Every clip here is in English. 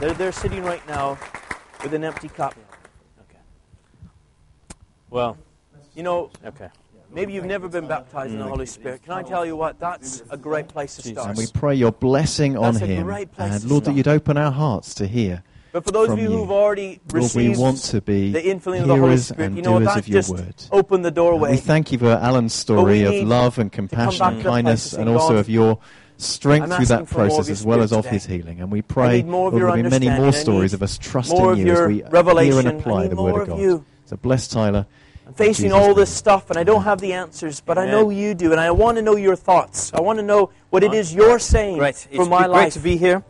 They're, they're sitting right now with an empty cup. Okay. Well, you know, okay. Maybe you've never been baptized in the mm. Holy Spirit. Can I tell you what? That's a great place to start. And we pray your blessing on That's him. And Lord, that you'd open our hearts to hear. But for those of you you. who've already received Lord, we want to be the infilling of the Holy Spirit, you know what? doers That's of your just word. open the And doorway. we thank you for Alan's story of love and compassion and to the place kindness, and also of your strength I'm through that asking for more of process as well as Spirit of his healing. And we pray need Lord, there'll be many more stories of us trusting of you as we hear and apply the word of of God. you. So bless Tyler. I'm facing all this stuff, and I don't have the answers, but I know you do, and I want to know your thoughts. I want to know what it is you're saying Great. for It's my great life. to be here.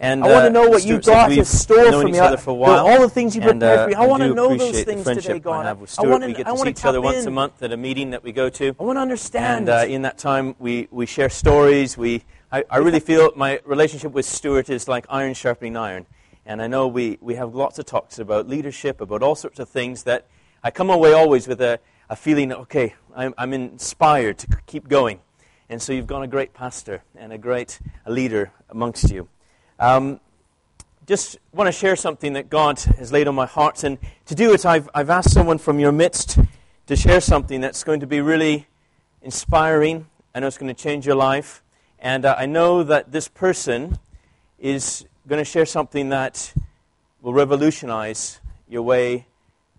And I want uh, to know what you Stuart said got we've in store known for each me. other for a I- while. all the things you and, prepared uh, for me. I want to know those things the friendship today, God. I have with I want to, we get I to want see to each other tap once in. a month at a meeting that we go to. I want to understand. And uh, in that time, we, we share stories. We, I, I really feel my relationship with Stuart is like iron sharpening iron. And I know we, we have lots of talks about leadership, about all sorts of things that I come away always with a, a feeling, okay, I'm, I'm inspired to keep going. And so you've got a great pastor and a great leader amongst you. Um, just want to share something that God has laid on my heart. And to do it, I've, I've asked someone from your midst to share something that's going to be really inspiring. I know it's going to change your life. And uh, I know that this person is going to share something that will revolutionize your way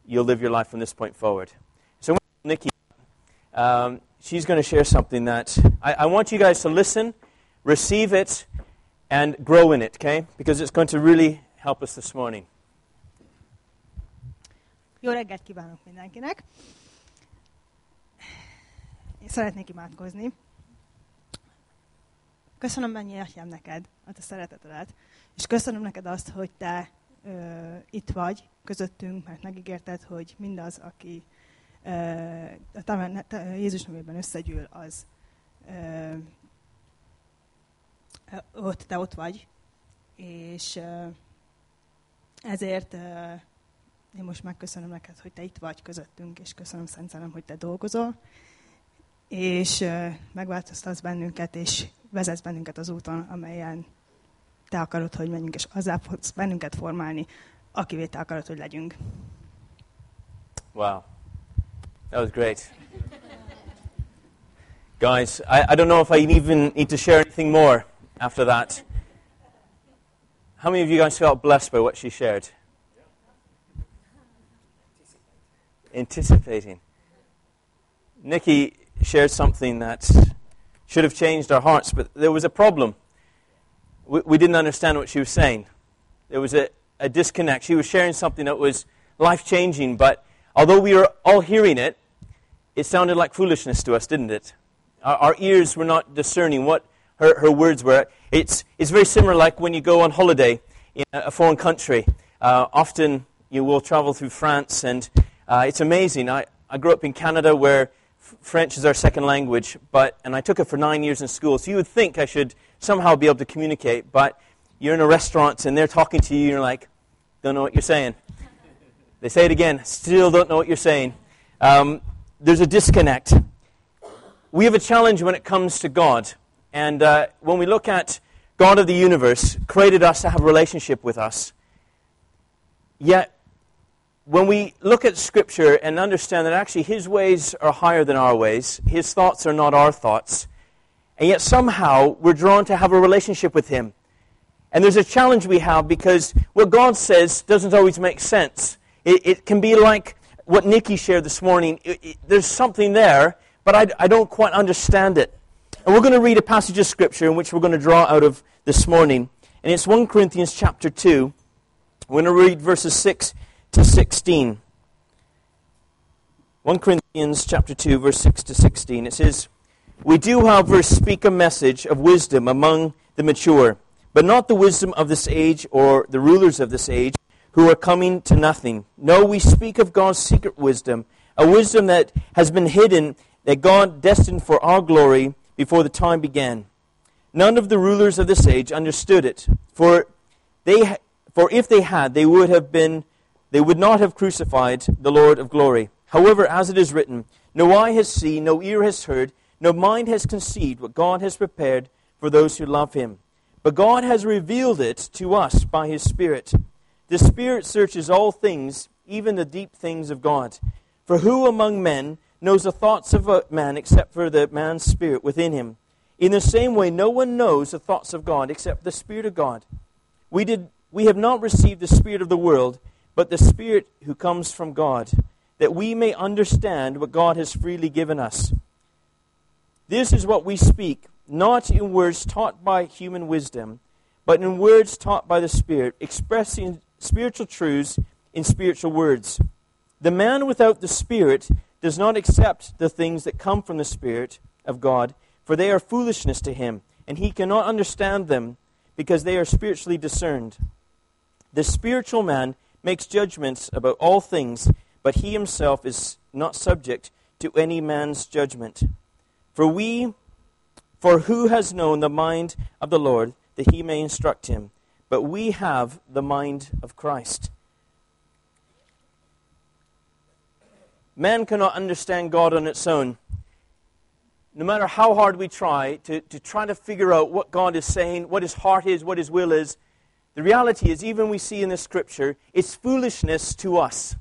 you'll live your life from this point forward. So, Nikki, um, she's going to share something that I, I want you guys to listen, receive it, and grow in it, okay? Because it's going to really help us this morning. Jó reggelt kívánok mindenkinek! Én szeretnék imádkozni. Köszönöm mennyi atyám neked a te szeretetedet, és köszönöm neked azt, hogy te ö, itt vagy közöttünk, mert megígérted, hogy mindaz, aki ö, a te, te, Jézus nevében összegyűl, az ö, ott, te ott vagy, és ö, ezért ö, én most megköszönöm neked, hogy te itt vagy közöttünk, és köszönöm Szent Szellem, hogy te dolgozol, és megváltoztatsz bennünket, és vezetsz bennünket az úton, amelyen te akarod, hogy menjünk, és azzá fogsz bennünket formálni, akivé te akarod, hogy legyünk. Wow. That was great. Guys, I, I don't know if I even need to share anything more after that. How many of you guys felt blessed by what she shared? Anticipating. Nikki shared something that should have changed our hearts, but there was a problem. We, we didn't understand what she was saying. There was a, a disconnect. She was sharing something that was life changing, but although we were all hearing it, it sounded like foolishness to us, didn't it? Our, our ears were not discerning what her, her words were. It's, it's very similar like when you go on holiday in a foreign country. Uh, often you will travel through France, and uh, it's amazing. I, I grew up in Canada where French is our second language, but, and I took it for nine years in school, so you would think I should somehow be able to communicate, but you're in a restaurant and they're talking to you, and you're like, don't know what you're saying. They say it again, still don't know what you're saying. Um, there's a disconnect. We have a challenge when it comes to God. And uh, when we look at God of the universe, created us to have a relationship with us. Yet, when we look at Scripture and understand that actually His ways are higher than our ways, His thoughts are not our thoughts, and yet somehow we're drawn to have a relationship with Him. And there's a challenge we have because what God says doesn't always make sense. It, it can be like what Nikki shared this morning. It, it, there's something there, but I, I don't quite understand it. And we're going to read a passage of Scripture in which we're going to draw out of this morning. And it's 1 Corinthians chapter 2. We're going to read verses 6 to 16. 1 Corinthians chapter 2, verse 6 to 16. It says, We do, however, speak a message of wisdom among the mature, but not the wisdom of this age or the rulers of this age who are coming to nothing. No, we speak of God's secret wisdom, a wisdom that has been hidden, that God destined for our glory before the time began. None of the rulers of this age understood it, for they for if they had, they would have been they would not have crucified the Lord of glory. However, as it is written, no eye has seen, no ear has heard, no mind has conceived what God has prepared for those who love him. but God has revealed it to us by His Spirit. The Spirit searches all things, even the deep things of God. For who among men knows the thoughts of a man except for the man's spirit within him? In the same way, no one knows the thoughts of God except the Spirit of God. We, did, we have not received the Spirit of the world, but the Spirit who comes from God, that we may understand what God has freely given us. This is what we speak not in words taught by human wisdom, but in words taught by the Spirit, expressing spiritual truths in spiritual words. The man without the Spirit does not accept the things that come from the Spirit of God, for they are foolishness to him, and he cannot understand them because they are spiritually discerned. The spiritual man makes judgments about all things, but he himself is not subject to any man's judgment. For we for who has known the mind of the Lord that he may instruct him? But we have the mind of Christ. Man cannot understand God on its own. No matter how hard we try to, to try to figure out what God is saying, what his heart is, what his will is, the reality is, even we see in the scripture, it's foolishness to us.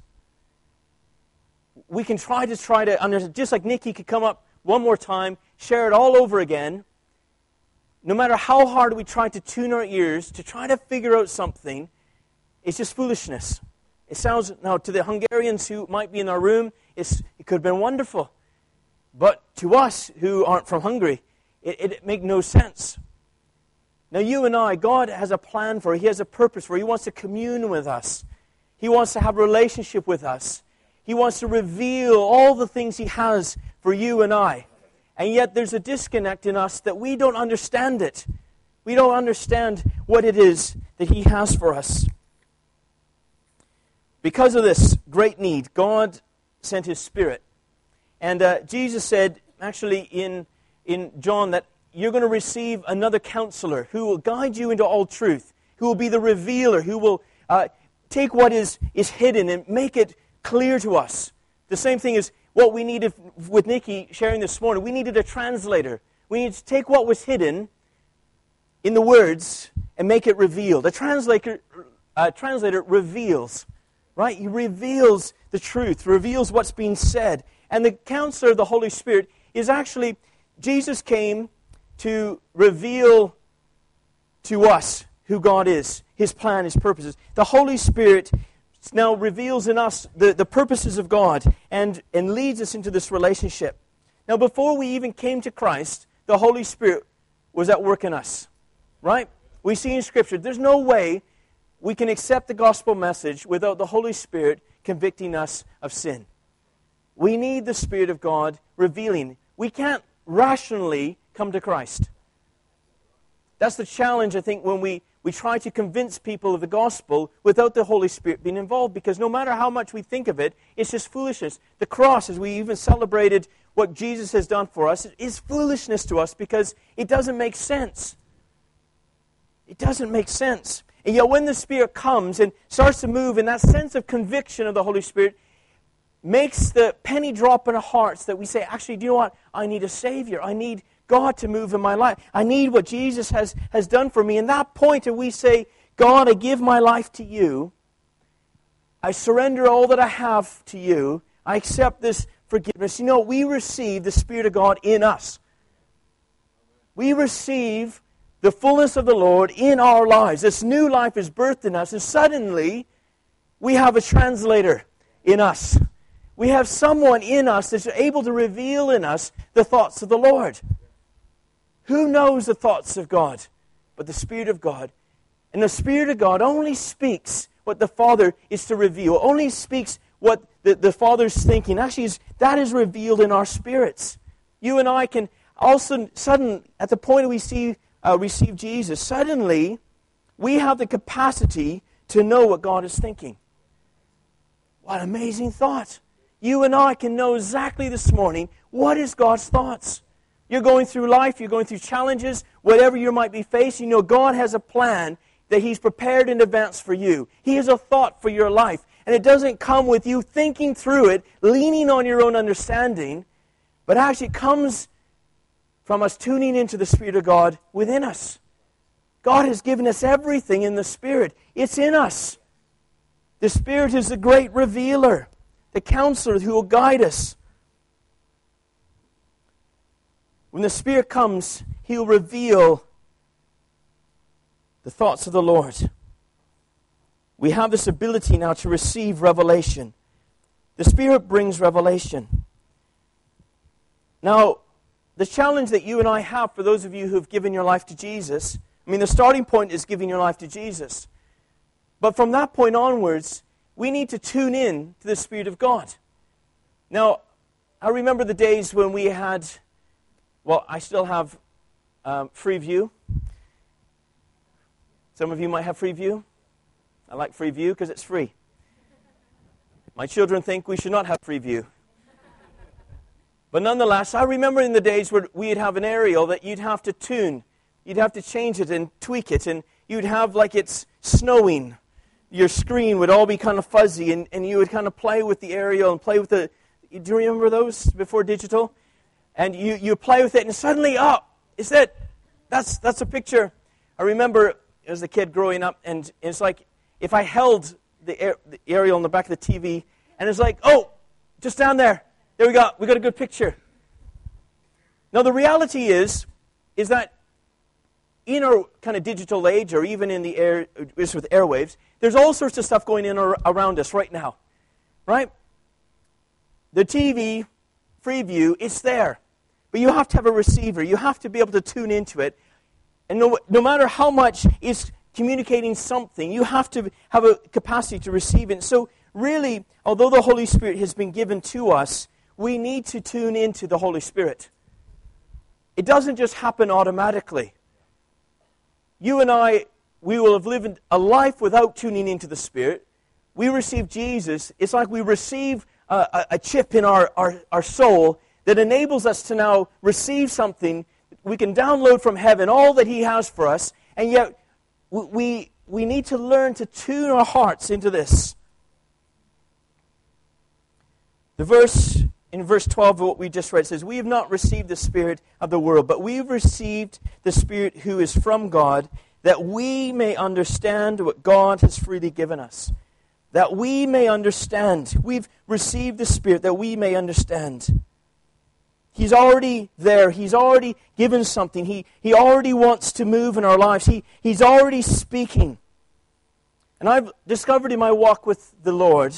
We can try to try to just like Nikki could come up one more time, share it all over again. No matter how hard we try to tune our ears to try to figure out something, it's just foolishness. It sounds, now, to the Hungarians who might be in our room, it could have been wonderful. But to us who aren't from Hungary, it, it makes no sense. Now, you and I, God has a plan for, He has a purpose for, He wants to commune with us, He wants to have a relationship with us. He wants to reveal all the things He has for you and I. And yet there's a disconnect in us that we don't understand it. We don't understand what it is that He has for us. Because of this great need, God sent His Spirit. And uh, Jesus said, actually, in, in John, that you're going to receive another counselor who will guide you into all truth, who will be the revealer, who will uh, take what is, is hidden and make it clear to us. The same thing is what we needed with Nikki sharing this morning. We needed a translator. We needed to take what was hidden in the words and make it revealed. A translator, a translator reveals, right? He reveals the truth, reveals what's being said. And the counselor of the Holy Spirit is actually, Jesus came to reveal to us who God is, His plan, His purposes. The Holy Spirit now reveals in us the, the purposes of God and, and leads us into this relationship. Now, before we even came to Christ, the Holy Spirit was at work in us. Right? We see in Scripture, there's no way we can accept the gospel message without the Holy Spirit convicting us of sin. We need the Spirit of God revealing. We can't rationally come to Christ. That's the challenge, I think, when we we try to convince people of the gospel without the Holy Spirit being involved because no matter how much we think of it, it's just foolishness. The cross, as we even celebrated what Jesus has done for us, is foolishness to us because it doesn't make sense. It doesn't make sense. And yet, when the Spirit comes and starts to move, and that sense of conviction of the Holy Spirit makes the penny drop in our hearts that we say, actually, do you know what? I need a Savior. I need God to move in my life. I need what Jesus has, has done for me. And that point where we say, God, I give my life to you. I surrender all that I have to you. I accept this forgiveness. You know, we receive the Spirit of God in us. We receive the fullness of the Lord in our lives. This new life is birthed in us, and suddenly we have a translator in us. We have someone in us that's able to reveal in us the thoughts of the Lord. Who knows the thoughts of God? But the Spirit of God. And the Spirit of God only speaks what the Father is to reveal, only speaks what the, the Father's thinking. Actually, that is revealed in our spirits. You and I can also, sudden, at the point we see, uh, receive Jesus, suddenly we have the capacity to know what God is thinking. What an amazing thought. You and I can know exactly this morning what is God's thoughts. You're going through life, you're going through challenges, whatever you might be facing, you know God has a plan that He's prepared in advance for you. He has a thought for your life. And it doesn't come with you thinking through it, leaning on your own understanding, but actually comes from us tuning into the Spirit of God within us. God has given us everything in the Spirit. It's in us. The Spirit is the great revealer, the counselor who will guide us. When the Spirit comes, He will reveal the thoughts of the Lord. We have this ability now to receive revelation. The Spirit brings revelation. Now, the challenge that you and I have for those of you who have given your life to Jesus, I mean, the starting point is giving your life to Jesus. But from that point onwards, we need to tune in to the Spirit of God. Now, I remember the days when we had, well, I still have um, Freeview. Some of you might have Freeview. I like Freeview because it's free. My children think we should not have Freeview. But nonetheless, I remember in the days where we'd have an aerial that you'd have to tune. You'd have to change it and tweak it, and you'd have like it's snowing. Your screen would all be kind of fuzzy, and, and you would kind of play with the aerial and play with the. Do you remember those before digital? And you, you play with it, and suddenly, oh, is that. That's, that's a picture. I remember as a kid growing up, and it's like if I held the, air, the aerial on the back of the TV, and it's like, oh, just down there. There we go. We got a good picture. Now the reality is, is that in our kind of digital age, or even in the air, just with airwaves, there's all sorts of stuff going in or around us right now, right? The TV, Freeview, it's there, but you have to have a receiver. You have to be able to tune into it, and no, no matter how much it's communicating something, you have to have a capacity to receive it. So really, although the Holy Spirit has been given to us, we need to tune into the Holy Spirit. It doesn't just happen automatically. You and I, we will have lived a life without tuning into the Spirit. We receive Jesus. It's like we receive a, a chip in our, our, our soul that enables us to now receive something. We can download from heaven all that He has for us, and yet we, we need to learn to tune our hearts into this. The verse in verse 12 of what we just read says, We have not received the Spirit of the world, but we've received the Spirit who is from God, that we may understand what God has freely given us. That we may understand. We've received the Spirit that we may understand. He's already there. He's already given something. He, he already wants to move in our lives. He, he's already speaking. And I've discovered in my walk with the Lord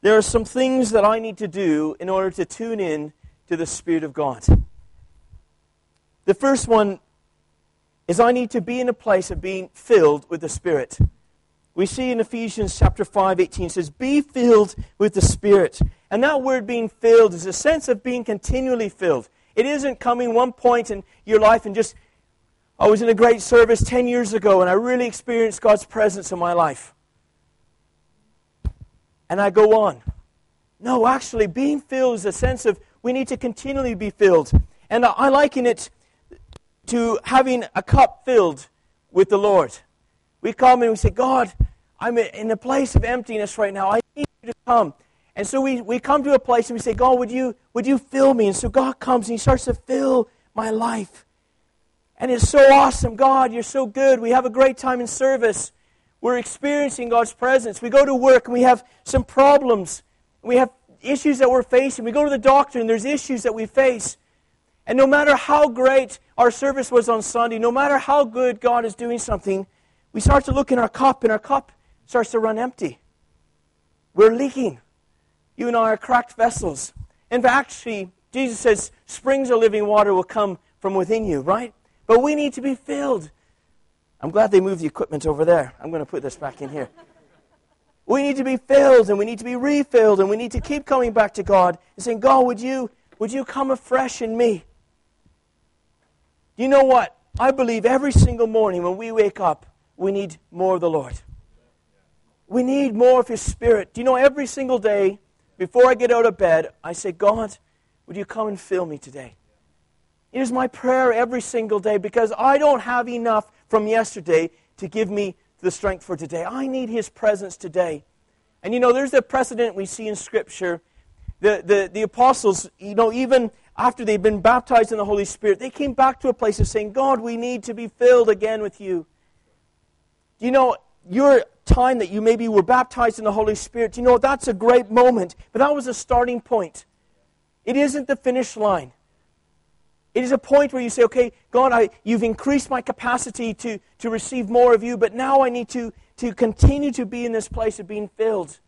there are some things that I need to do in order to tune in to the Spirit of God. The first one is I need to be in a place of being filled with the Spirit. We see in Ephesians chapter 5, 18 it says, Be filled with the Spirit. And that word being filled is a sense of being continually filled. It isn't coming one point in your life and just, I was in a great service 10 years ago and I really experienced God's presence in my life and I go on. No, actually, being filled is a sense of we need to continually be filled. And I liken it to having a cup filled with the Lord. We come and we say, God, I'm in a place of emptiness right now. I need you to come. And so we, we come to a place and we say, God, would you, would you fill me? And so God comes and He starts to fill my life. And it's so awesome. God, you're so good. We have a great time in service. We're experiencing God's presence. We go to work and we have some problems. We have issues that we're facing. We go to the doctor and there's issues that we face. And no matter how great our service was on Sunday, no matter how good God is doing something, we start to look in our cup and our cup starts to run empty. We're leaking. You and I are cracked vessels. And actually, Jesus says springs of living water will come from within you, right? But we need to be filled. I'm glad they moved the equipment over there. I'm going to put this back in here. We need to be filled and we need to be refilled and we need to keep coming back to God and saying, God, would you, would you come afresh in me? Do you know what? I believe every single morning when we wake up, we need more of the Lord. We need more of His Spirit. Do you know every single day before I get out of bed, I say, God, would you come and fill me today? It is my prayer every single day because I don't have enough from yesterday to give me the strength for today. I need His presence today. And you know, there's a precedent we see in Scripture. The, the, the apostles, you know, even after they'd been baptized in the Holy Spirit, they came back to a place of saying, God, we need to be filled again with you. You know your time that you maybe were baptized in the Holy Spirit? You know that's a great moment, but that was a starting point. It isn't the finish line. It is a point where you say, okay, God, I, you've increased my capacity to, to receive more of you, but now I need to, to continue to be in this place of being filled.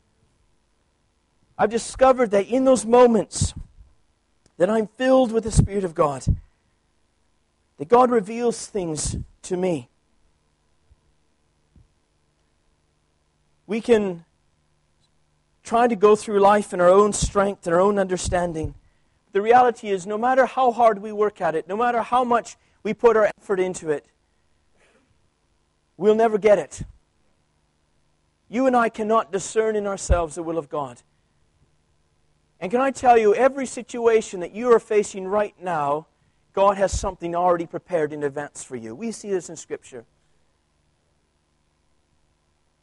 I've discovered that in those moments that I'm filled with the Spirit of God, that God reveals things to me. We can try to go through life in our own strength and our own understanding. The reality is, no matter how hard we work at it, no matter how much we put our effort into it, we'll never get it. You and I cannot discern in ourselves the will of God. And can I tell you, every situation that you are facing right now, God has something already prepared in advance for you. We see this in Scripture.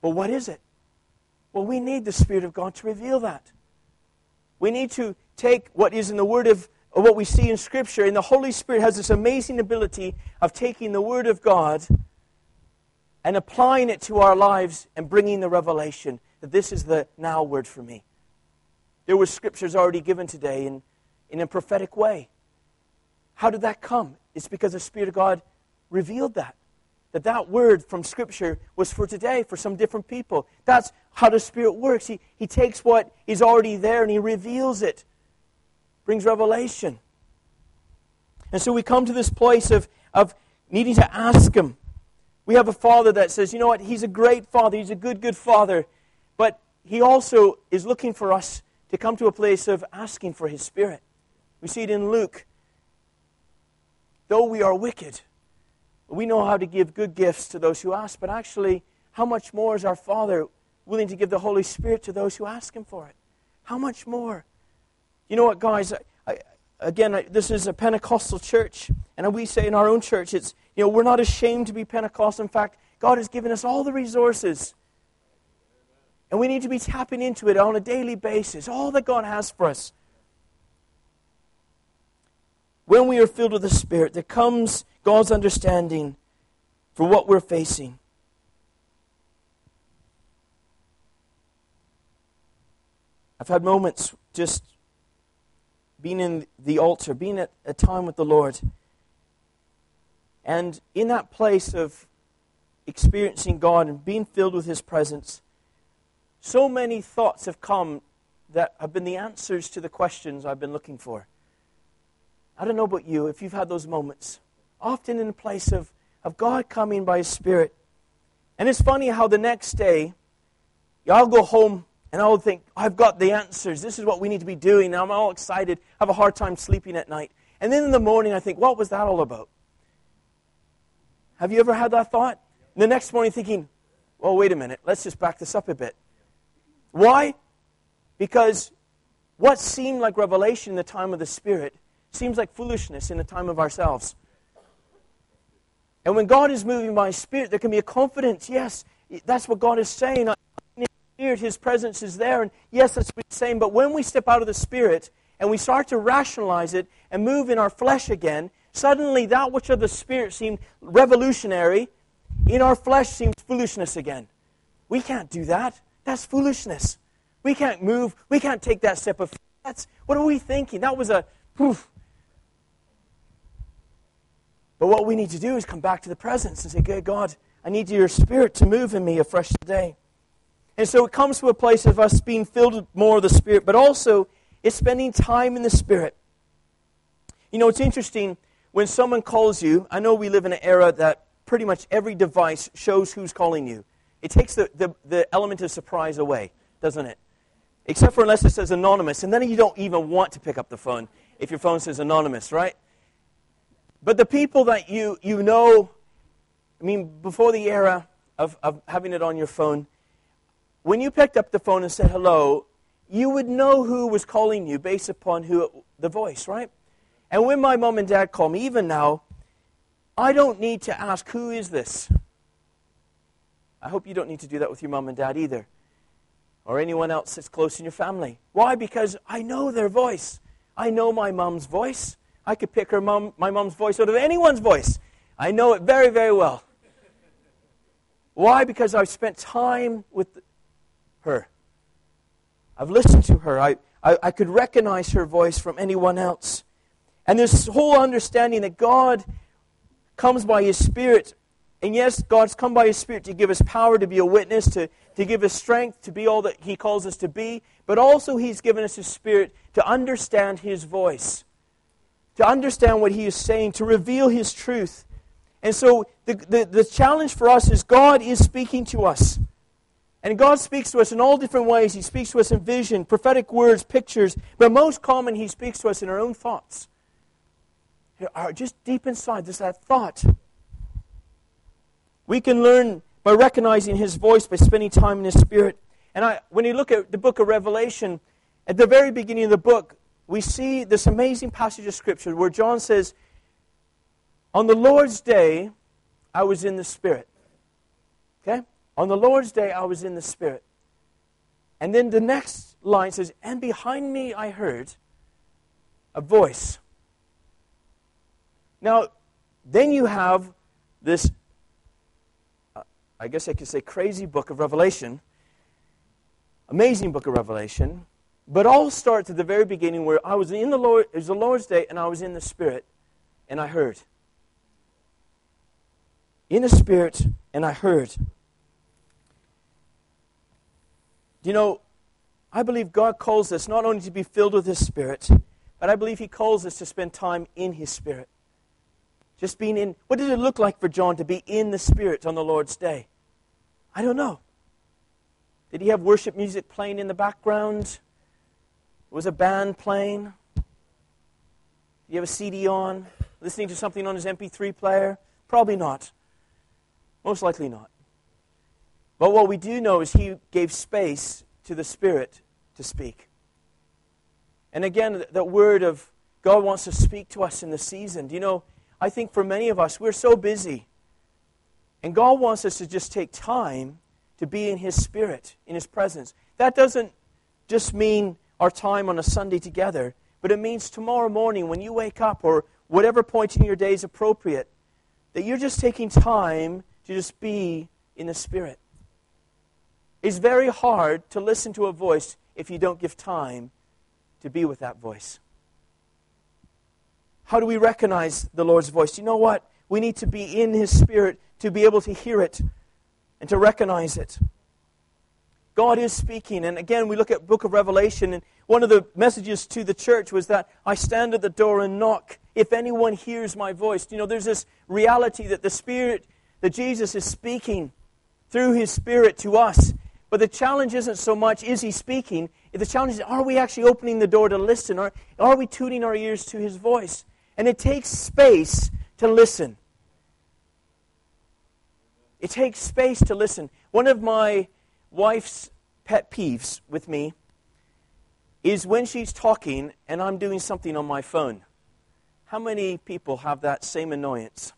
But what is it? Well, we need the Spirit of God to reveal that. We need to take what is in the Word of, what we see in Scripture, and the Holy Spirit has this amazing ability of taking the Word of God and applying it to our lives and bringing the revelation that this is the now word for me. There were scriptures already given today in, in a prophetic way. How did that come? It's because the Spirit of God revealed that. That that word from Scripture was for today, for some different people. That's how the Spirit works. He, he takes what is already there and He reveals it brings revelation. And so we come to this place of, of needing to ask Him. We have a Father that says, you know what, He's a great Father, He's a good, good Father, but He also is looking for us to come to a place of asking for His Spirit. We see it in Luke. Though we are wicked, we know how to give good gifts to those who ask, but actually, how much more is our Father willing to give the Holy Spirit to those who ask Him for it? How much more? You know what, guys? I, I, again, I, this is a Pentecostal church, and we say in our own church, it's you know we're not ashamed to be Pentecostal. In fact, God has given us all the resources, and we need to be tapping into it on a daily basis. All that God has for us. When we are filled with the Spirit, there comes God's understanding for what we're facing. I've had moments just being in the altar, being at a time with the Lord. And in that place of experiencing God and being filled with His presence, so many thoughts have come that have been the answers to the questions I've been looking for. I don't know about you, if you've had those moments, often in a place of, of God coming by His Spirit. And it's funny how the next day, I'll go home and I would think, I've got the answers. This is what we need to be doing. I'm all excited. Have a hard time sleeping at night. And then in the morning, I think, what was that all about? Have you ever had that thought? And the next morning, thinking, well, wait a minute. Let's just back this up a bit. Why? Because what seemed like revelation in the time of the Spirit seems like foolishness in the time of ourselves. And when God is moving by Spirit, there can be a confidence. Yes, that's what God is saying. In Spirit, His presence is there. And yes, that's what He's saying. But when we step out of the Spirit and we start to rationalize it and move in our flesh again, suddenly that which of the Spirit seemed revolutionary in our flesh seems foolishness again. We can't do that. That's foolishness. We can't move. We can't take that step of that's what are we thinking? That was a poof. But what we need to do is come back to the presence and say, Good God, I need your spirit to move in me afresh today. And so it comes to a place of us being filled with more of the Spirit, but also it's spending time in the Spirit. You know, it's interesting when someone calls you. I know we live in an era that pretty much every device shows who's calling you. It takes the, the, the element of surprise away, doesn't it? Except for unless it says anonymous, and then you don't even want to pick up the phone if your phone says anonymous, right? But the people that you, you know, I mean, before the era of, of having it on your phone, when you picked up the phone and said hello, you would know who was calling you based upon who the voice, right? And when my mom and dad call me, even now, I don't need to ask, who is this? I hope you don't need to do that with your mom and dad either, or anyone else that's close in your family. Why? Because I know their voice. I know my mom's voice. I could pick her mom, my mom's voice out of anyone's voice. I know it very, very well. Why? Because I've spent time with her. I've listened to her. I, I, I could recognize her voice from anyone else. And this whole understanding that God comes by His Spirit. And yes, God's come by His Spirit to give us power to be a witness, to, to give us strength to be all that He calls us to be. But also, He's given us His Spirit to understand His voice, to understand what He is saying, to reveal His truth. And so, the, the, the challenge for us is God is speaking to us. And God speaks to us in all different ways. He speaks to us in vision, prophetic words, pictures. But most common, He speaks to us in our own thoughts. Just deep inside, there's that thought. We can learn by recognizing His voice, by spending time in His Spirit. And I, when you look at the book of Revelation, at the very beginning of the book, we see this amazing passage of Scripture where John says, On the Lord's day, I was in the Spirit. Okay? On the Lord's day, I was in the Spirit. And then the next line says, And behind me I heard a voice. Now, then you have this, uh, I guess I could say, crazy book of Revelation, amazing book of Revelation, but all starts at the very beginning where I was in the Lord, it was the Lord's day, and I was in the Spirit, and I heard. In the Spirit, and I heard. you know, I believe God calls us not only to be filled with His Spirit, but I believe He calls us to spend time in His Spirit. Just being in. What did it look like for John to be in the Spirit on the Lord's day? I don't know. Did he have worship music playing in the background? Was a band playing? He have a CD on? Listening to something on his MP3 player? Probably not. Most likely not. But what we do know is he gave space to the Spirit to speak. And again, that word of God wants to speak to us in the season. Do you know, I think for many of us, we're so busy. And God wants us to just take time to be in His Spirit, in His presence. That doesn't just mean our time on a Sunday together, but it means tomorrow morning when you wake up or whatever point in your day is appropriate, that you're just taking time to just be in the Spirit. It's very hard to listen to a voice if you don't give time to be with that voice. How do we recognize the Lord's voice? You know what? We need to be in His Spirit to be able to hear it and to recognize it. God is speaking. And again, we look at book of Revelation, and one of the messages to the church was that I stand at the door and knock. If anyone hears my voice, you know, there's this reality that the Spirit, that Jesus is speaking through His Spirit to us. But the challenge isn't so much is he speaking, the challenge is are we actually opening the door to listen? Are, are we tuning our ears to his voice? And it takes space to listen. It takes space to listen. One of my wife's pet peeves with me is when she's talking and I'm doing something on my phone. How many people have that same annoyance?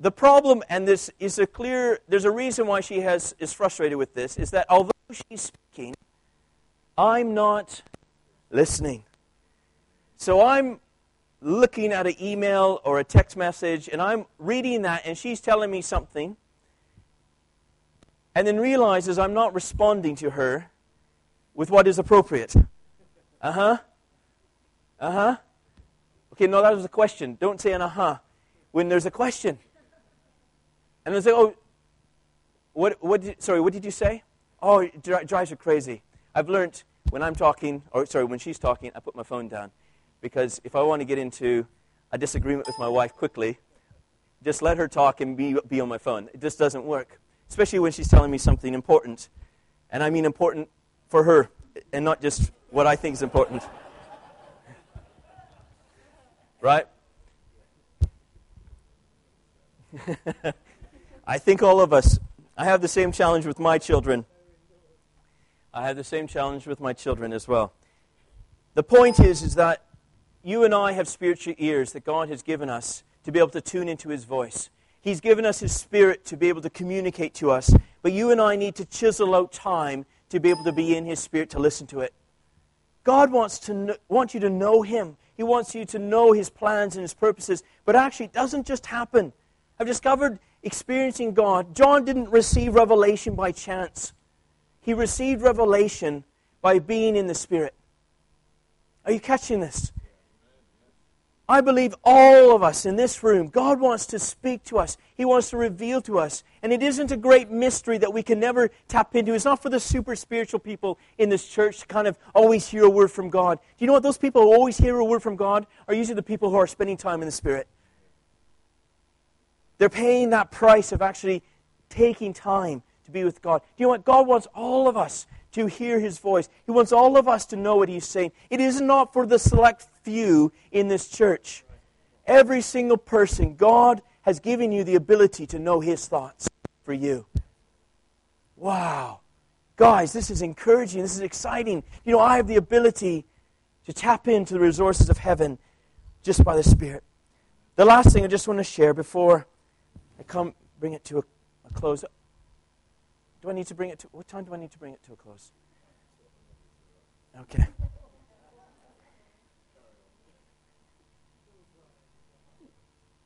The problem, and this is a clear, there's a reason why she has, is frustrated with this, is that although she's speaking, I'm not listening. So I'm looking at an email or a text message, and I'm reading that, and she's telling me something, and then realizes I'm not responding to her with what is appropriate. Uh huh. Uh huh. Okay, no, that was a question. Don't say an uh huh when there's a question. And they say, oh, what, what did, sorry, what did you say? Oh, it drives you crazy. I've learned when I'm talking, or sorry, when she's talking, I put my phone down. Because if I want to get into a disagreement with my wife quickly, just let her talk and be, be on my phone. It just doesn't work. Especially when she's telling me something important. And I mean important for her, and not just what I think is important. right? I think all of us, I have the same challenge with my children. I have the same challenge with my children as well. The point is, is that you and I have spiritual ears that God has given us to be able to tune into His voice. He's given us His Spirit to be able to communicate to us. But you and I need to chisel out time to be able to be in His Spirit to listen to it. God wants, to know, wants you to know Him. He wants you to know His plans and His purposes. But actually, it doesn't just happen. I've discovered experiencing God, John didn't receive revelation by chance. He received revelation by being in the Spirit. Are you catching this? I believe all of us in this room, God wants to speak to us. He wants to reveal to us. And it isn't a great mystery that we can never tap into. It's not for the super spiritual people in this church to kind of always hear a word from God. Do you know what? Those people who always hear a word from God are usually the people who are spending time in the Spirit. They're paying that price of actually taking time to be with God. Do you know what? God wants all of us to hear his voice. He wants all of us to know what he's saying. It is not for the select few in this church. Every single person, God has given you the ability to know his thoughts for you. Wow. Guys, this is encouraging. This is exciting. You know, I have the ability to tap into the resources of heaven just by the Spirit. The last thing I just want to share before I come bring it to a, a close. Do I need to bring it to what time do I need to bring it to a close? Okay.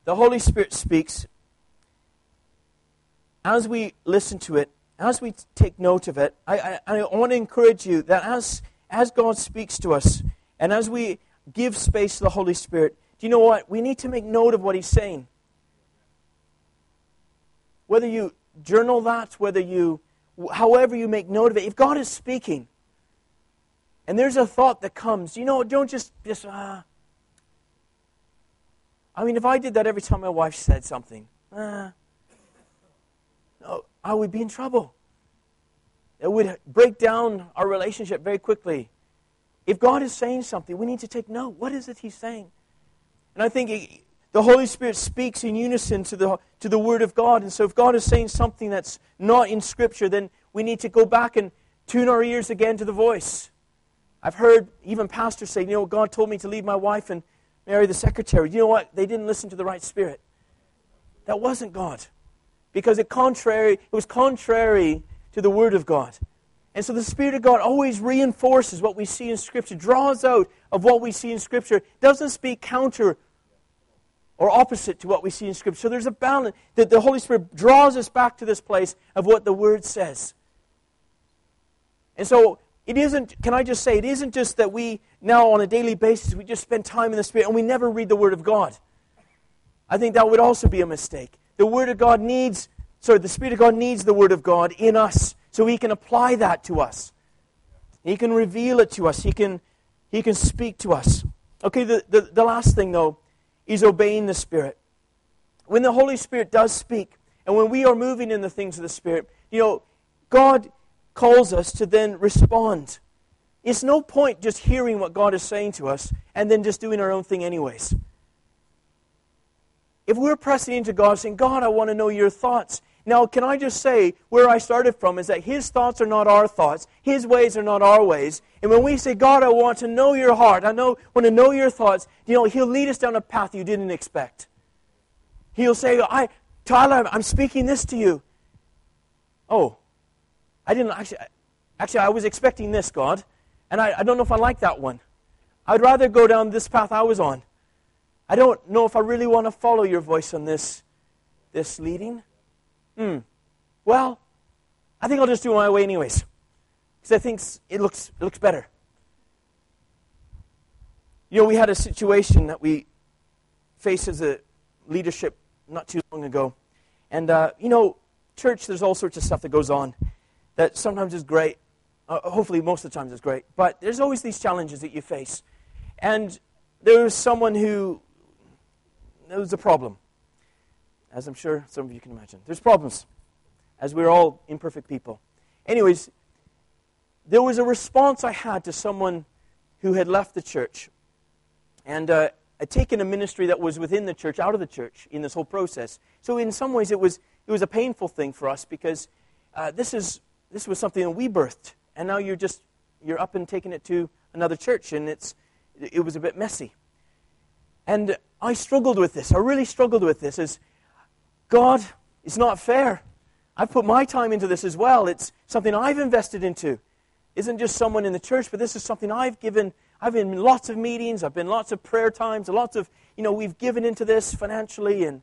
The Holy Spirit speaks. As we listen to it, as we take note of it, I, I, I want to encourage you that as, as God speaks to us, and as we give space to the Holy Spirit, do you know what? We need to make note of what He's saying. Whether you journal that, whether you, however you make note of it, if God is speaking, and there's a thought that comes, you know, don't just, just, ah. I mean, if I did that every time my wife said something, ah, no, I would be in trouble. It would break down our relationship very quickly. If God is saying something, we need to take note. What is it He's saying? And I think the Holy Spirit speaks in unison to the, to the Word of God. And so if God is saying something that's not in Scripture, then we need to go back and tune our ears again to the voice. I've heard even pastors say, you know, God told me to leave my wife and marry the secretary. You know what? They didn't listen to the right spirit. That wasn't God. Because it contrary, it was contrary to the word of God. And so the Spirit of God always reinforces what we see in Scripture, draws out of what we see in Scripture, doesn't speak counter or opposite to what we see in Scripture. So there's a balance that the Holy Spirit draws us back to this place of what the Word says. And so it isn't, can I just say, it isn't just that we now on a daily basis, we just spend time in the Spirit and we never read the Word of God. I think that would also be a mistake. The Word of God needs, sorry, the Spirit of God needs the Word of God in us so He can apply that to us. He can reveal it to us. He can, he can speak to us. Okay, the, the, the last thing, though, is obeying the Spirit. When the Holy Spirit does speak, and when we are moving in the things of the Spirit, you know, God calls us to then respond. It's no point just hearing what God is saying to us and then just doing our own thing, anyways. If we're pressing into God, saying, God, I want to know your thoughts. Now, can I just say, where I started from is that His thoughts are not our thoughts, His ways are not our ways. And when we say, God, I want to know your heart, I know, want to know your thoughts, you know, He'll lead us down a path you didn't expect. He'll say, I, Tyler, I'm speaking this to you. Oh, I didn't actually, actually, I was expecting this, God, and I, I don't know if I like that one. I'd rather go down this path I was on. I don't know if I really want to follow your voice on this, this leading. Hmm. Well, I think I'll just do it my way anyways, because I think it looks, it looks better. You know, we had a situation that we faced as a leadership not too long ago. And, uh, you know, church, there's all sorts of stuff that goes on that sometimes is great. Uh, hopefully, most of the times is great. But there's always these challenges that you face. And there was someone who, there was a problem, as I'm sure some of you can imagine. There's problems, as we're all imperfect people. Anyways, there was a response I had to someone who had left the church and uh, had taken a ministry that was within the church out of the church in this whole process. So, in some ways, it was, it was a painful thing for us because uh, this is this was something that we birthed, and now you're just you're up and taking it to another church, and it's it was a bit messy. And I struggled with this. I really struggled with this. As God, it's not fair. I've put my time into this as well. It's something I've invested into. Isn't just someone in the church, but this is something I've given. I've been in lots of meetings. I've been lots of prayer times. Lots of you know we've given into this financially, and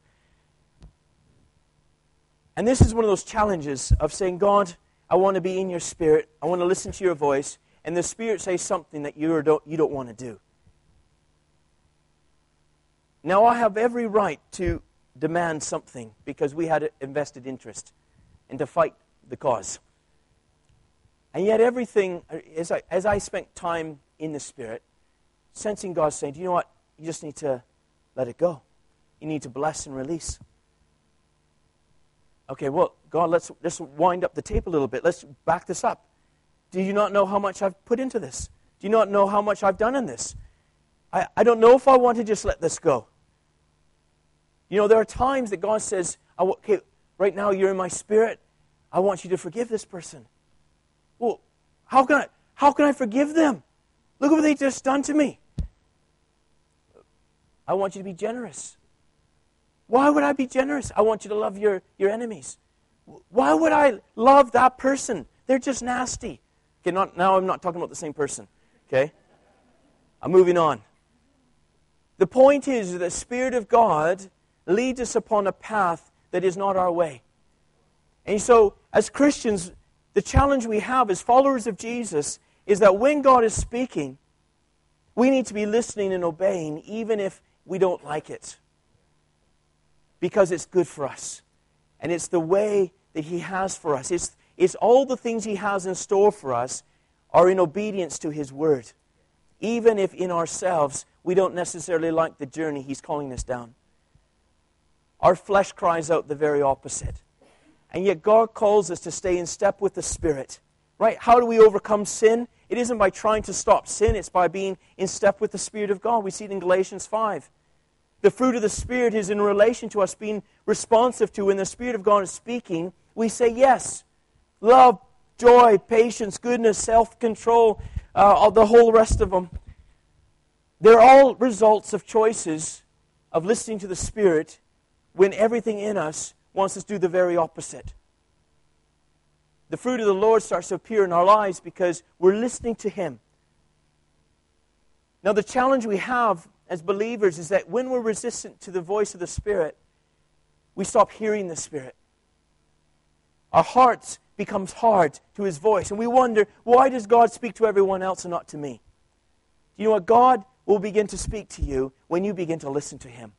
And this is one of those challenges of saying, God, I want to be in your spirit. I want to listen to your voice. And the spirit says something that you don't, you don't want to do. Now, I have every right to demand something because we had invested interest and to fight the cause. And yet, everything, as I, as I spent time in the Spirit, sensing God saying, Do you know what? You just need to let it go. You need to bless and release. Okay, well, God, let's, let's wind up the tape a little bit. Let's back this up. Do you not know how much I've put into this? Do you not know how much I've done in this? I, I don't know if I want to just let this go. You know, there are times that God says, okay, right now you're in my spirit. I want you to forgive this person. Well, how can I, how can I forgive them? Look at what they just done to me. I want you to be generous. Why would I be generous? I want you to love your, your enemies. Why would I love that person? They're just nasty. Okay, not, now I'm not talking about the same person. Okay? I'm moving on. The point is the Spirit of God leads us upon a path that is not our way. And so, as Christians, the challenge we have as followers of Jesus is that when God is speaking, we need to be listening and obeying, even if we don't like it. Because it's good for us. And it's the way that He has for us. It's, it's all the things He has in store for us are in obedience to His Word. Even if in ourselves we don't necessarily like the journey He's calling us down. Our flesh cries out the very opposite. And yet God calls us to stay in step with the Spirit. Right? How do we overcome sin? It isn't by trying to stop sin, it's by being in step with the Spirit of God. We see it in Galatians 5. The fruit of the Spirit is in relation to us being responsive to when the Spirit of God is speaking, we say yes. Love, joy, patience, goodness, self control, uh, the whole rest of them. They're all results of choices of listening to the Spirit when everything in us wants us to do the very opposite. The fruit of the Lord starts to appear in our lives because we're listening to Him. Now, the challenge we have as believers is that when we're resistant to the voice of the Spirit, we stop hearing the Spirit. Our hearts becomes hard to His voice, and we wonder, why does God speak to everyone else and not to me? Do you know what? God will begin to speak to you when you begin to listen to Him.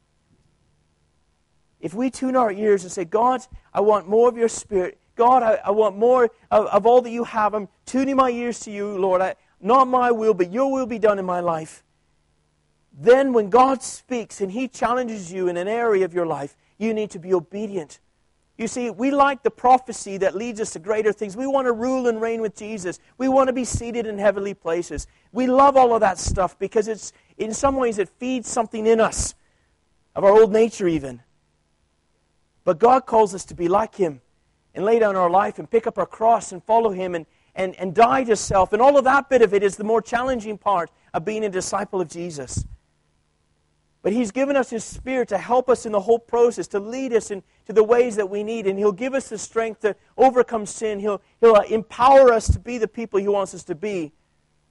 If we tune our ears and say, God, I want more of your spirit. God, I, I want more of, of, all that you have. I'm tuning my ears to you, Lord. I, not my will, but your will be done in my life. Then, when God speaks and He challenges you in an area of your life, you need to be obedient. You see, we like the prophecy that leads us to greater things. We want to rule and reign with Jesus. We want to be seated in heavenly places. We love all of that stuff because it's, in some ways, it feeds something in us, of our old nature even. But God calls us to be like Him and lay down our life and pick up our cross and follow Him and, and, and die to self. And all of that bit of it is the more challenging part of being a disciple of Jesus. But He's given us His Spirit to help us in the whole process, to lead us into the ways that we need. And He'll give us the strength to overcome sin. He'll, he'll uh, empower us to be the people He wants us to be.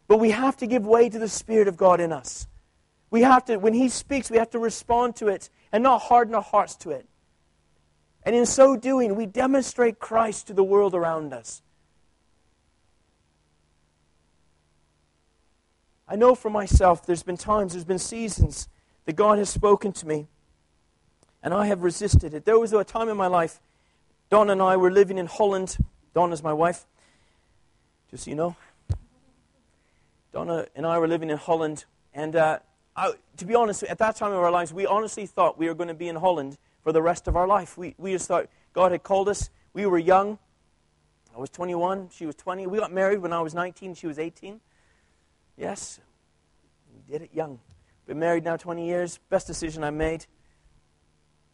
But we have to give way to the Spirit of God in us. We have to, when He speaks, we have to respond to it and not harden our hearts to it. And in so doing, we demonstrate Christ to the world around us. I know for myself, there's been times, there's been seasons that God has spoken to me, and I have resisted it. There was a time in my life, Donna and I were living in Holland. Donna's my wife, just so you know. Donna and I were living in Holland, and uh, I, to be honest, at that time of our lives, we honestly thought we were going to be in Holland for the rest of our life. We, we just thought God had called us. We were young. I was 21, she was 20. We got married when I was 19, she was 18. Yes, we did it young. Been married now 20 years. Best decision I made.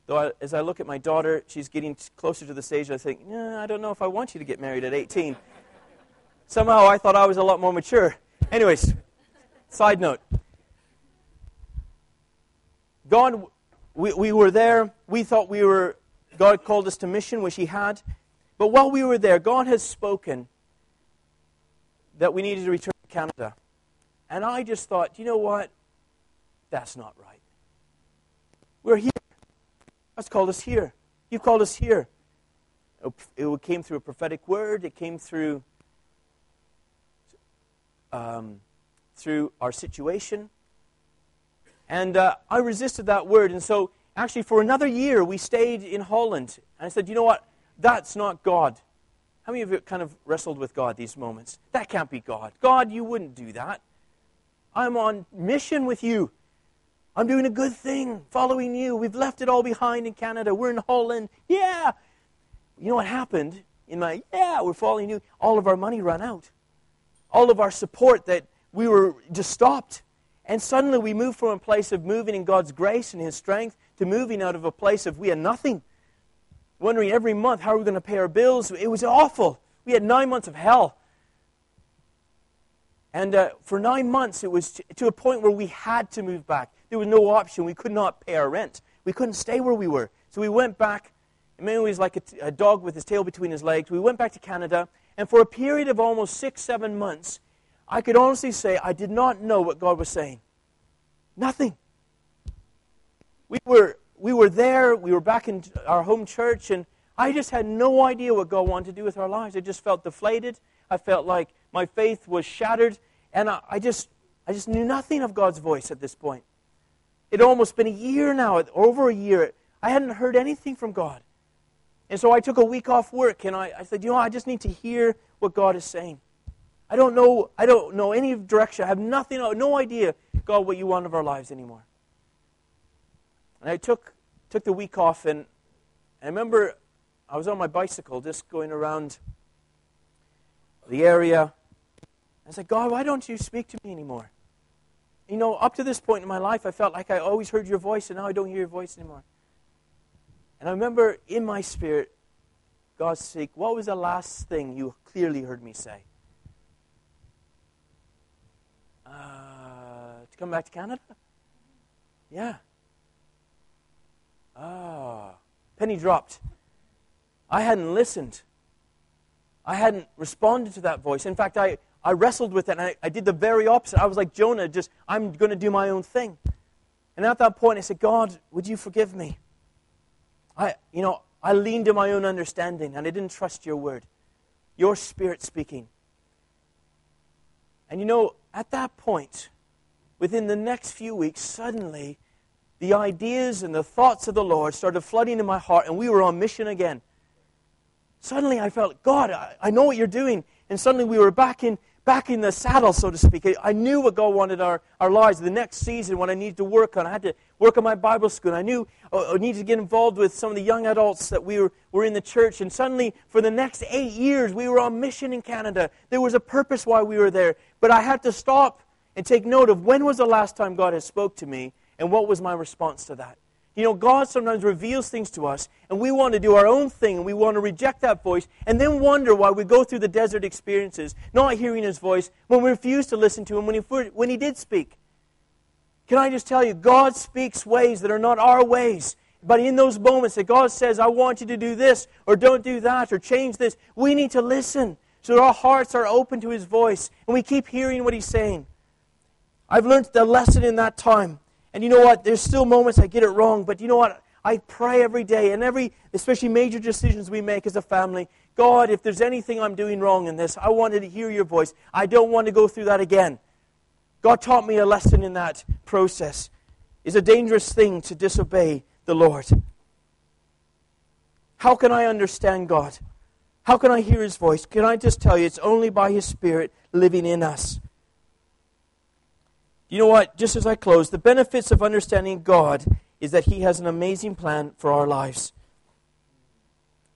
Though I, as I look at my daughter, she's getting closer to the stage I think, nah, I don't know if I want you to get married at 18. Somehow I thought I was a lot more mature. Anyways, side note. God we, we were there. We thought we were, God called us to mission, which He had. But while we were there, God has spoken that we needed to return to Canada. And I just thought, you know what? That's not right. We're here. God's called us here. You've called us here. It came through a prophetic word. It came through um, through our situation. And uh, I resisted that word. And so, actually, for another year, we stayed in Holland. And I said, you know what? That's not God. How many of you kind of wrestled with God these moments? That can't be God. God, you wouldn't do that. I'm on mission with you. I'm doing a good thing, following you. We've left it all behind in Canada. We're in Holland. Yeah. You know what happened? In my, yeah, we're following you. All of our money ran out. All of our support that we were just stopped. And suddenly we moved from a place of moving in God's grace and His strength to moving out of a place of we had nothing. Wondering every month how are we going to pay our bills. It was awful. We had nine months of hell. And uh, for nine months, it was to, to a point where we had to move back. There was no option. We could not pay our rent. We couldn't stay where we were. So we went back. Emmanuel was like a, a dog with his tail between his legs. We went back to Canada. And for a period of almost six, seven months, I could honestly say I did not know what God was saying. Nothing. We were, we were there. We were back in our home church. And I just had no idea what God wanted to do with our lives. I just felt deflated. I felt like my faith was shattered, and I, I, just, I just knew nothing of God's voice at this point. It had almost been a year now, over a year. I hadn't heard anything from God. And so I took a week off work, and I, I said, you know, I just need to hear what God is saying. I don't know, I don't know any direction. I have nothing, no idea, God, what you want of our lives anymore. And I took, took the week off, and I remember I was on my bicycle just going around the area I said, God, why don't you speak to me anymore? You know, up to this point in my life, I felt like I always heard your voice, and now I don't hear your voice anymore. And I remember in my spirit, God speak, what was the last thing you clearly heard me say? Uh, to come back to Canada? Yeah. Ah. Penny dropped. I hadn't listened. I hadn't responded to that voice. In fact, I, I wrestled with it and I, I did the very opposite. I was like Jonah, just, I'm going to do my own thing. And at that point, I said, God, would you forgive me? I, you know, I leaned to my own understanding and I didn't trust your word, your spirit speaking. And you know, at that point, within the next few weeks, suddenly the ideas and the thoughts of the Lord started flooding in my heart, and we were on mission again. Suddenly I felt, God, I, I know what you're doing. And suddenly we were back in back in the saddle, so to speak. I knew what God wanted our, our lives. The next season, what I needed to work on, I had to work on my Bible school. I knew uh, I needed to get involved with some of the young adults that we were, were in the church. And suddenly, for the next eight years, we were on mission in Canada. There was a purpose why we were there. But I had to stop and take note of when was the last time God had spoke to me and what was my response to that. You know, God sometimes reveals things to us, and we want to do our own thing, and we want to reject that voice, and then wonder why we go through the desert experiences, not hearing His voice, when we refuse to listen to Him when He, when he did speak. Can I just tell you, God speaks ways that are not our ways. But in those moments that God says, I want you to do this, or don't do that, or change this, we need to listen so that our hearts are open to His voice, and we keep hearing what He's saying. I've learned the lesson in that time and you know what? There's still moments I get it wrong, but you know what? I pray every day, and every, especially major decisions we make as a family. God, if there's anything I'm doing wrong in this, I wanted to hear your voice. I don't want to go through that again. God taught me a lesson in that process. It's a dangerous thing to disobey the Lord. How can I understand God? How can I hear His voice? Can I just tell you, it's only by His Spirit living in us. You know what? Just as I close, the benefits of understanding God is that He has an amazing plan for our lives.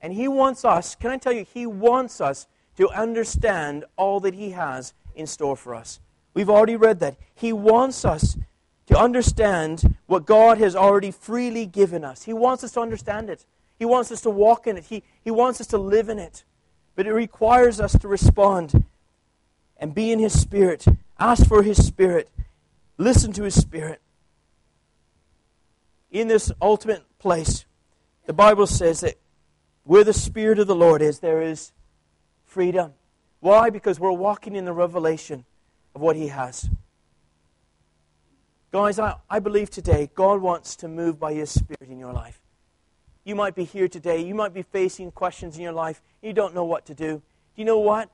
And He wants us, can I tell you, He wants us to understand all that He has in store for us. We've already read that. He wants us to understand what God has already freely given us. He wants us to understand it. He wants us to walk in it. He, he wants us to live in it. But it requires us to respond and be in His Spirit. Ask for His Spirit Listen to His Spirit. In this ultimate place, the Bible says that where the Spirit of the Lord is, there is freedom. Why? Because we're walking in the revelation of what He has. Guys, I, I believe today God wants to move by His Spirit in your life. You might be here today. You might be facing questions in your life. You don't know what to do. Do you know what?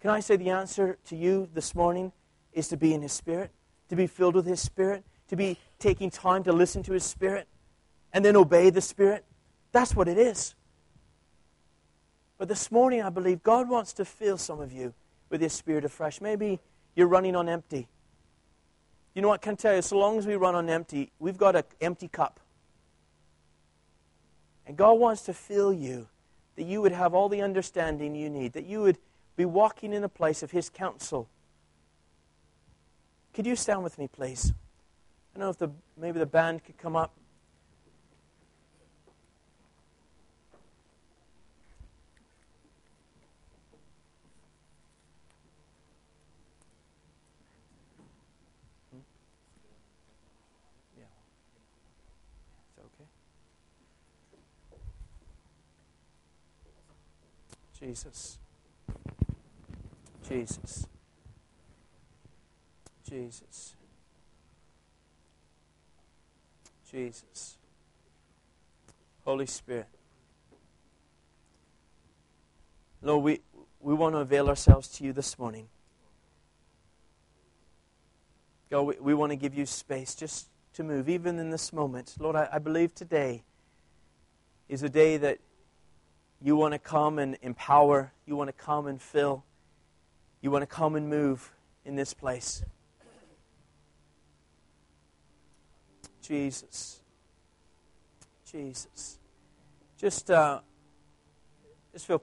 Can I say the answer to you this morning is to be in His Spirit, to be filled with His Spirit, to be taking time to listen to His Spirit, and then obey the Spirit? That's what it is. But this morning, I believe God wants to fill some of you with His Spirit afresh. Maybe you're running on empty. You know what? I can tell you, so long as we run on empty, we've got an empty cup. And God wants to fill you, that you would have all the understanding you need, that you would be walking in a place of His counsel. Could you stand with me, please? I don't know if the, maybe the band could come up. Hmm? Jesus. Jesus. Jesus. Jesus. Holy Spirit. Lord, we, we want to avail ourselves to you this morning. God, we, we want to give you space just to move, even in this moment. Lord, I, I believe today is a day that you want to come and empower. You want to come and fill. You want to come and move in this place. Jesus. Jesus. Just, uh, just feel